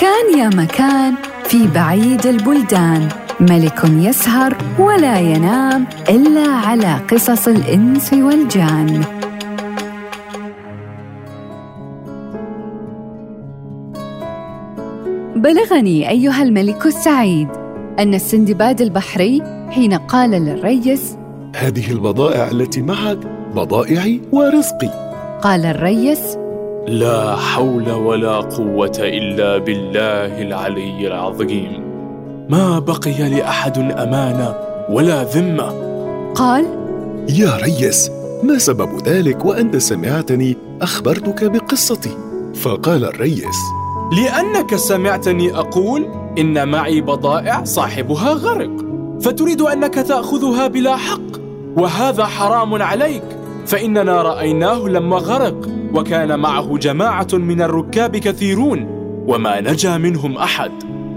كان يا مكان في بعيد البلدان. ملك يسهر ولا ينام إلا على قصص الإنس والجان. بلغني أيها الملك السعيد أن السندباد البحري حين قال للريس هذه البضائع التي معك بضائعي ورزقي. قال الريس لا حول ولا قوة إلا بالله العلي العظيم. ما بقي لأحد أمانة ولا ذمة. قال يا ريس ما سبب ذلك وأنت سمعتني أخبرتك بقصتي؟ فقال الريس لأنك سمعتني أقول إن معي بضائع صاحبها غرق فتريد أنك تأخذها بلا حق وهذا حرام عليك فإننا رأيناه لما غرق. وكان معه جماعة من الركاب كثيرون وما نجا منهم أحد.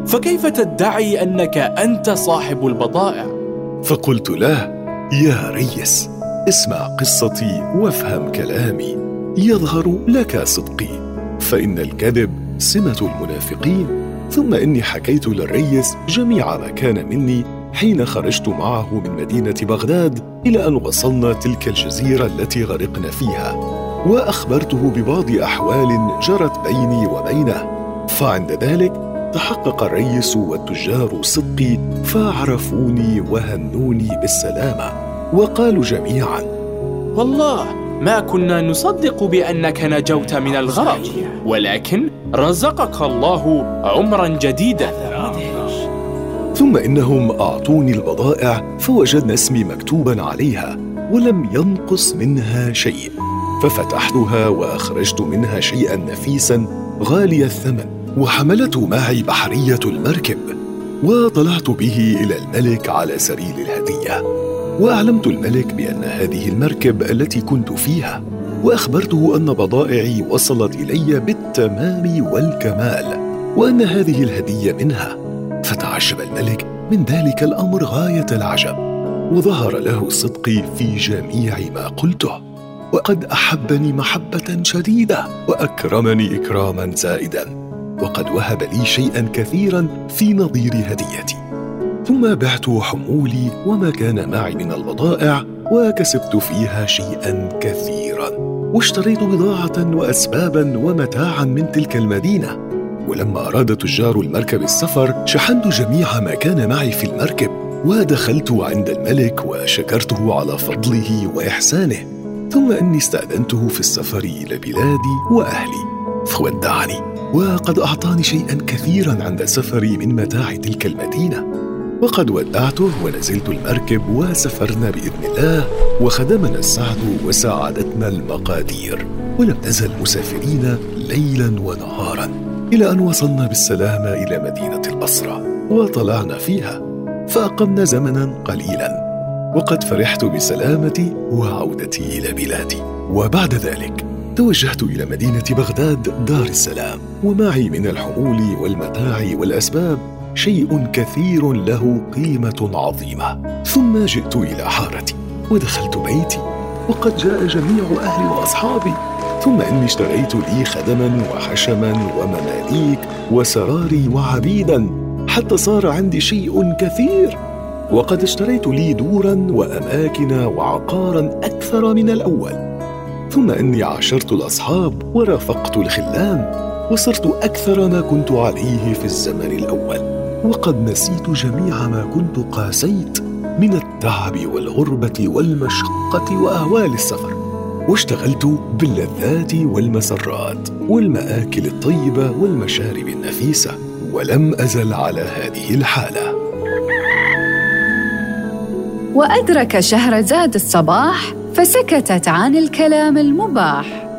فكيف تدعي أنك أنت صاحب البضائع؟ فقلت له يا ريس اسمع قصتي وافهم كلامي. يظهر لك صدقي. فإن الكذب سمة المنافقين. ثم إني حكيت للريس جميع ما كان مني حين خرجت معه من مدينة بغداد إلى أن وصلنا تلك الجزيرة التي غرقنا فيها. وأخبرته ببعض أحوال جرت بيني وبينه. فعند ذلك تحقق الريس والتجار صدقي فعرفوني وهنوني بالسلامة وقالوا جميعا والله ما كنا نصدق بأنك نجوت من الغرق ولكن رزقك الله عمرا جديدا. ثم إنهم أعطوني البضائع فوجدنا اسمي مكتوبا عليها ولم ينقص منها شيء. ففتحتها وأخرجت منها شيئا نفيسا غالي الثمن وحملته معي بحرية المركب وطلعت به إلى الملك على سبيل الهدية. وأعلمت الملك بأن هذه المركب التي كنت فيها وأخبرته أن بضائعي وصلت إلي بالتمام والكمال وأن هذه الهدية منها. فتعجب الملك من ذلك الأمر غاية العجب وظهر له صدقي في جميع ما قلته. وقد أحبني محبة شديدة. وأكرمني إكراما زائدا. وقد وهب لي شيئا كثيرا في نظير هديتي. ثم بعت حمولي وما كان معي من البضائع وكسبت فيها شيئا كثيرا. واشتريت بضاعة وأسبابا ومتاعا من تلك المدينة. ولما أراد تجار المركب السفر شحنت جميع ما كان معي في المركب ودخلت عند الملك وشكرته على فضله وإحسانه. ثم أني استأذنته في السفر إلى بلادي وأهلي. فودعني وقد أعطاني شيئا كثيرا عند سفري من متاع تلك المدينة. وقد ودعته ونزلت المركب وسفرنا بإذن الله وخدمنا السعد وساعدتنا المقادير. ولم نزل مسافرين ليلا ونهارا إلى أن وصلنا بالسلامة إلى مدينة البصرة وطلعنا فيها. فأقمنا زمنا قليلا. وقد فرحت بسلامتي وعودتي إلى بلادي. وبعد ذلك توجهت إلى مدينة بغداد دار السلام. ومعي من الحمول والمتاع والأسباب شيء كثير له قيمة عظيمة. ثم جئت إلى حارتي ودخلت بيتي. وقد جاء جميع أهلي وأصحابي. ثم إني اشتريت لي خدما وحشما ومماليك وسراري وعبيدا. حتى صار عندي شيء كثير. وقد اشتريت لي دورا وأماكن وعقارا أكثر من الأول. ثم إني عاشرت الأصحاب ورافقت الخلان وصرت أكثر ما كنت عليه في الزمن الأول. وقد نسيت جميع ما كنت قاسيت من التعب والغربة والمشقة وأهوال السفر. واشتغلت باللذات والمسرات والمآكل الطيبة والمشارب النفيسة ولم أزل على هذه الحالة. وأدرك شهرزاد الصباح فسكتت عن الكلام المباح.